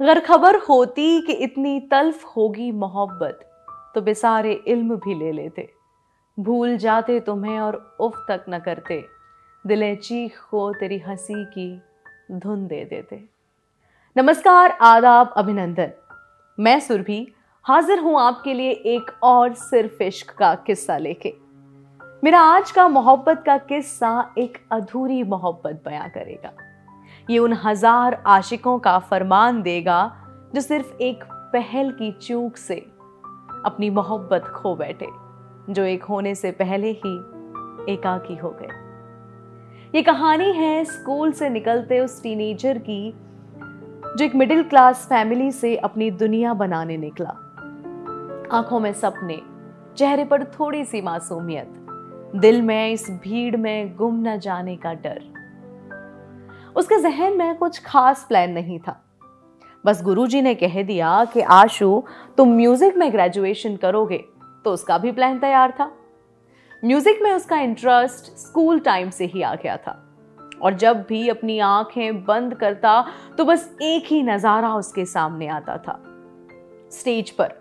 अगर खबर होती कि इतनी तल्फ होगी मोहब्बत तो बेसारे इल्म भी ले लेते। भूल जाते तुम्हें और उफ तक न करते। दिले चीख को तेरी हँसी की धुन दे देते। नमस्कार, आदाब, अभिनंदन। मैं सुरभि, हाजिर हूँ आपके लिए एक और सिर्फ़ इश्क का किस्सा लेके। मेरा आज का मोहब्बत का किस्सा एक अधूरी मोहब्बत बयां करेगा। ये उन हज़ार आशिकों का फरमान देगा जो सिर्फ़ एक पहल की चूक से अपनी मोहब्बत खो बैठे, जो एक होने से पहले ही एकाकी हो गए। ये कहानी है स्कूल से निकलते उस टीनेजर की, जो एक मिडिल क्लास फैमिली से अपनी दुनिया बनाने निकला। आँखों में सपने, चेहरे पर थोड़ी सी मासूमियत, दिल में इस भीड़ में गुम न जाने का डर। उसके जहन में कुछ खास प्लान नहीं था। बस गुरुजी ने कह दिया कि, आशु, तुम म्यूज़िक में ग्रेजुएशन करोगे तो उसका भी प्लान तैयार था। म्यूज़िक में उसका इंटरेस्ट स्कूल टाइम से ही आ गया था। और जब भी अपनी आँखें बंद करता तो बस एक ही नज़ारा उसके सामने आता था। स्टेज पर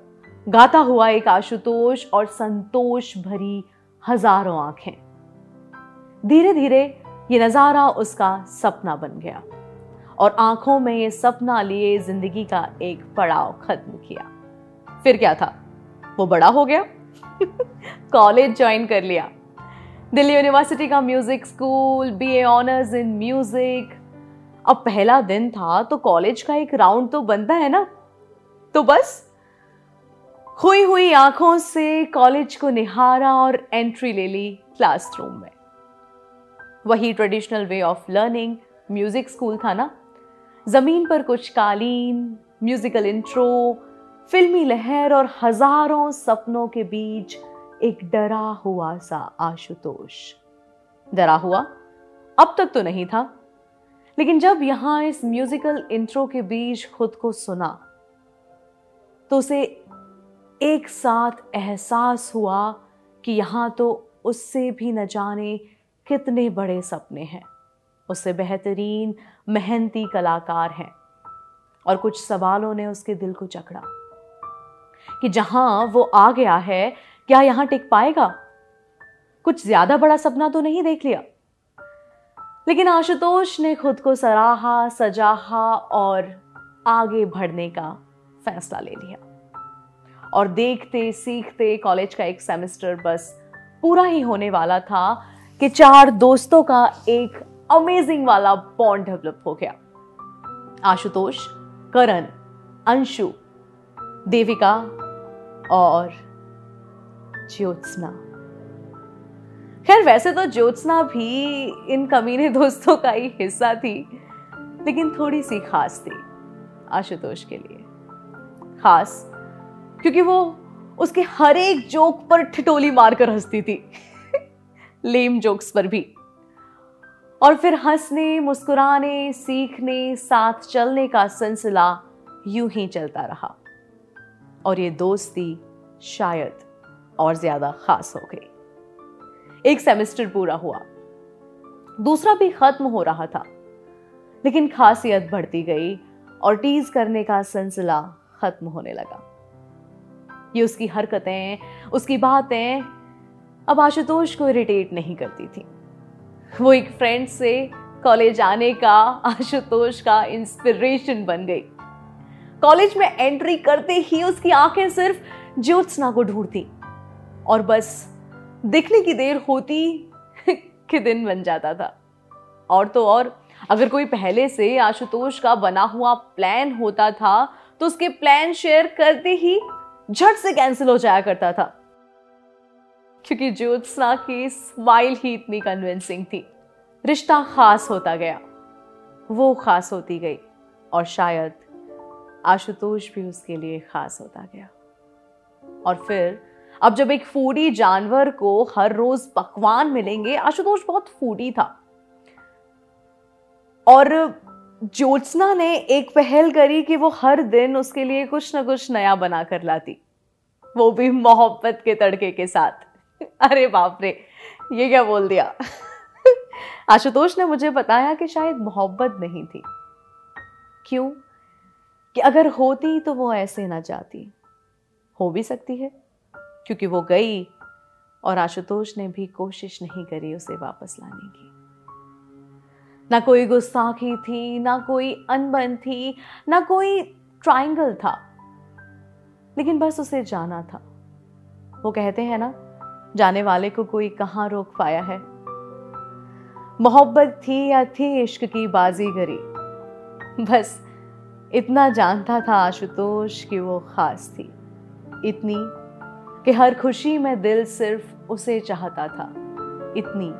गाता हुआ एक आशुतोष और संतोष भरी हज़ारों आँखें। धीरे धीरे ये नज़ारा उसका सपना बन गया और आँखों में ये सपना लिए ज़िंदगी का एक पड़ाव खत्म किया। फिर क्या था? वो बड़ा हो गया। कॉलेज ज्वाइन कर लिया। दिल्ली यूनिवर्सिटी का music school BA honours in music अब पहला दिन था तो कॉलेज का एक राउंड तो बनता है ना? तो बस खोई हुई आँखों से कॉलेज को निहारा और एंट्री ले ली क्लासरूम में। वही traditional way of learning music school था ना? ज़मीन पर कुछ कालीन म्यूजिकल इंट्रो फिल्मी लहर और हज़ारों सपनों के बीच एक डरा हुआ सा आशुतोष। डरा हुआ? अब तक तो नहीं था। लेकिन जब यहाँ इस म्यूजिकल इंट्रो के बीच खुद को सुना तो उसे एक साथ एहसास हुआ कि यहाँ तो उससे भी न जाने कितने बड़े सपने हैं। उससे बेहतरीन, मेहनती कलाकार हैं। और कुछ सवालों ने उसके दिल को चकड़ा कि जहाँ वो आ गया है, क्या यहाँ टिक पाएगा? कुछ ज़्यादा बड़ा सपना तो नहीं देख लिया। लेकिन आशुतोष ने खुद को सराहा, सजाहा और आगे बढ़ने का फैसला ले लिया। और देखते सीखते कॉलेज का एक सेमेस्टर बस पूरा ही होने वाला था कि चार दोस्तों का एक अमेजिंग वाला बॉन्ड डेवलप हो गया। आशुतोष, करण, अंशु, देविका और ज्योत्सना। खैर, वैसे तो ज्योत्सना भी इन कमीने दोस्तों का ही हिस्सा थी, लेकिन थोड़ी सी खास थी आशुतोष के लिए। खास, क्योंकि वो उसके हर एक जोक पर ठिटोली मारकर हंसती थी। लेम जोक्स पर भी। और फिर हंसने, मुस्कुराने, सीखने, साथ चलने का सिलसिला यूँ ही चलता रहा। और ये दोस्ती शायद और ज़्यादा खास हो गई। एक सेमेस्टर पूरा हुआ। दूसरा भी खत्म हो रहा था। लेकिन खासियत बढ़ती गई और टीज करने का सिलसिला खत्म होने लगा। ये उसकी हरकतें, उसकी बातें अब आशुतोष को इरिटेट नहीं करती थी। वो एक फ्रेंड से कॉलेज आने का, आशुतोष का इंस्पिरेशन बन गई। कॉलेज में एंट्री करते ही उसकी आँखें सिर्फ़ ज्योत्सना को ढूंढती और बस दिखने की देर होती कि दिन बन जाता था। और तो और, अगर कोई पहले से आशुतोष का बना हुआ प्लान होता था तो उसके प्लान शेयर करते ही झट से कैंसिल हो जाया करता था। क्योंकि ज्योत्सना की स्माइल ही इतनी कन्विंसिंग थी। रिश्ता खास होता गया। वो खास होती गई और शायद आशुतोष भी उसके लिए खास होता गया। और फिर, अब जब एक फूडी जानवर को हर रोज पकवान मिलेंगे, आशुतोष बहुत फूडी था। और ज्योत्सना ने एक पहल करी कि वो हर दिन उसके लिए कुछ ना कुछ नया बना कर लाती। वो भी मोहब्बत के तड़के के साथ। अरे बाप रे, ये क्या बोल दिया? आशुतोष ने मुझे बताया कि शायद मोहब्बत नहीं थी। क्यों? कि अगर होती तो वो ऐसे ना जाती। हो भी सकती है, क्योंकि वो गई और आशुतोष ने भी कोशिश नहीं करी उसे वापस लाने की। ना कोई गुस्ताखी थी, ना कोई अनबन थी, ना कोई ट्रायंगल था, लेकिन बस उसे जाना था। वो कहते हैं ना जाने वाले को कोई कहाँ रोक पाया है? मोहब्बत थी या थी इश्क की बाजीगरी बस इतना जानता था आशुतोष कि वो खास थी। इतनी कि हर खुशी में दिल सिर्फ़ उसे चाहता था। इतनी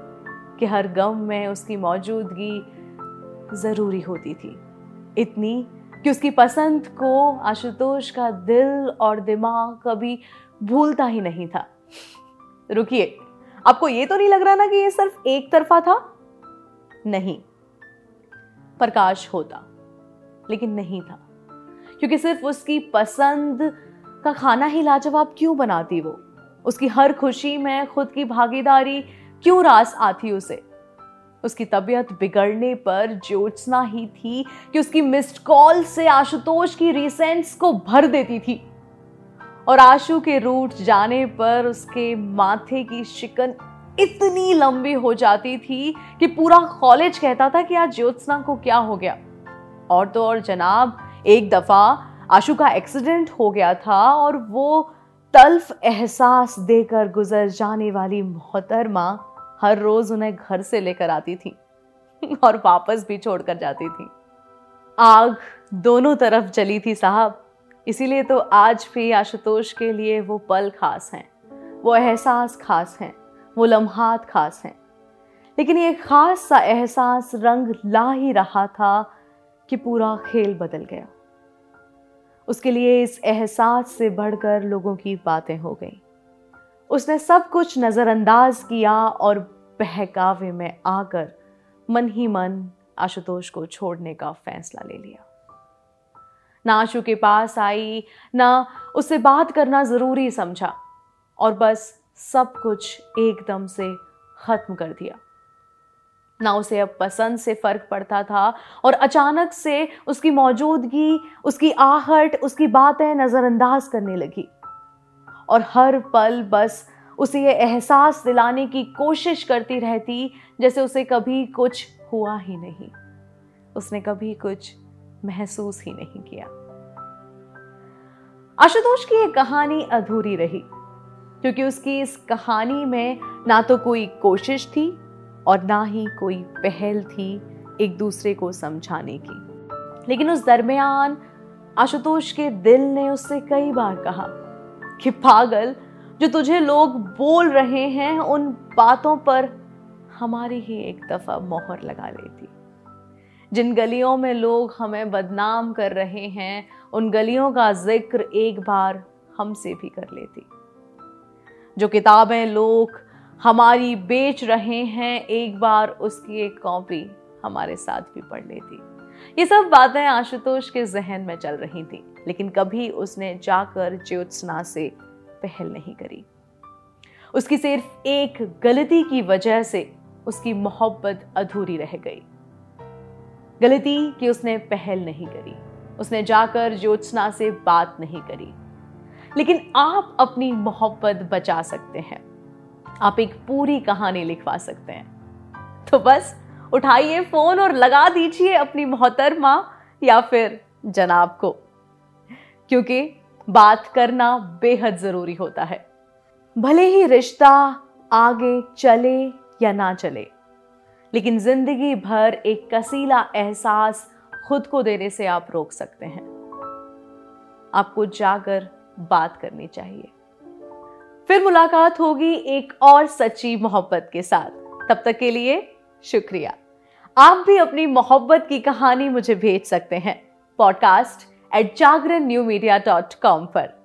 कि हर गम में उसकी मौजूदगी ज़रूरी होती थी। इतनी कि उसकी पसंद को आशुतोष का दिल और दिमाग कभी भूलता ही नहीं था। रुकिए। आपको ये तो नहीं लग रहा ना कि ये सिर्फ़ एक तरफा था? नहीं। प्रकाश होता, लेकिन नहीं था। क्योंकि सिर्फ़ उसकी पसंद का खाना ही लाजवाब क्यों बनाती वो? उसकी हर खुशी में खुद की भागीदारी क्यों रास आती उसे? उसकी तबीयत बिगड़ने पर ज्योत्सना ही थी कि उसकी मिस्ड कॉल से आशुतोष की रिसेंट्स को भर देती थी। और आशु के रूट जाने पर उसके माथे की शिकन इतनी लंबी हो जाती थी कि पूरा कॉलेज कहता था कि आज ज्योत्सना को क्या हो गया। और तो और जनाब, एक दफ़ा आशु का एक्सीडेंट हो गया था और वो तल्फ एहसास देकर गुजर जाने वाली मोहतरमा हर रोज उन्हें घर से लेकर आती थी और वापस भी छोड़कर जाती थी। आग दोनों तरफ़ जली थी साहब। इसीलिए तो आज भी आशुतोष के लिए वो पल खास हैं। वो एहसास खास हैं, वो लम्हात खास हैं। लेकिन ये खास सा एहसास रंग ला ही रहा था कि पूरा खेल बदल गया। उसके लिए इस एहसास से बढ़कर लोगों की बातें हो गई। उसने सब कुछ नज़रअंदाज किया और बहकावे में आकर मन ही मन आशुतोष को छोड़ने का फैसला ले लिया। ना आशु के पास आई, ना उससे बात करना ज़रूरी समझा और बस सब कुछ एकदम से ख़त्म कर दिया। ना उसे अब पसंद से फ़र्क पड़ता था और अचानक से उसकी मौजूदगी, उसकी आहट, उसकी बातें नज़रअंदाज करने लगी। और हर पल बस उसे ये एहसास दिलाने की कोशिश करती रहती जैसे उसे कभी कुछ हुआ ही नहीं। उसने कभी कुछ महसूस ही नहीं किया। आशुतोष की यह कहानी अधूरी रही, क्योंकि उसकी इस कहानी में ना तो कोई कोशिश थी और ना ही कोई पहल थी एक दूसरे को समझाने की। लेकिन उस दरमियान आशुतोष के दिल ने उससे कई बार कहा कि, पागल, जो तुझे लोग बोल रहे हैं, उन बातों पर हमारी ही एक दफ़ा मोहर लगा लेती जिन गलियों में लोग हमें बदनाम कर रहे हैं, उन गलियों का ज़िक्र एक बार हमसे भी कर लेती। जो किताबें लोग हमारी बेच रहे हैं, एक बार उसकी एक कॉपी हमारे साथ भी पढ़ लेती। ये सब बातें आशुतोष के जहन में चल रही थी, लेकिन कभी उसने जाकर ज्योत्सना से पहल नहीं करी। उसकी सिर्फ़ एक गलती की वजह से उसकी मोहब्बत अधूरी रह गई। गलती कि उसने पहल नहीं करी। उसने जाकर ज्योत्सना से बात नहीं करी। लेकिन आप अपनी मोहब्बत बचा सकते हैं। आप एक पूरी कहानी लिखवा सकते हैं। तो बस, उठाइए फ़ोन और लगा दीजिए अपनी मोहतरमा या फिर जनाब को। क्योंकि बात करना बेहद ज़रूरी होता है। भले ही रिश्ता आगे चले या ना चले लेकिन ज़िंदगी भर एक कसीला एहसास खुद को देने से आप रोक सकते हैं। आपको जाकर बात करनी चाहिए। फिर मुलाकात होगी एक और सच्ची मोहब्बत के साथ। तब तक के लिए शुक्रिया। आप भी अपनी मोहब्बत की कहानी मुझे भेज सकते हैं। Podcast at Jagran New Media dot com पर।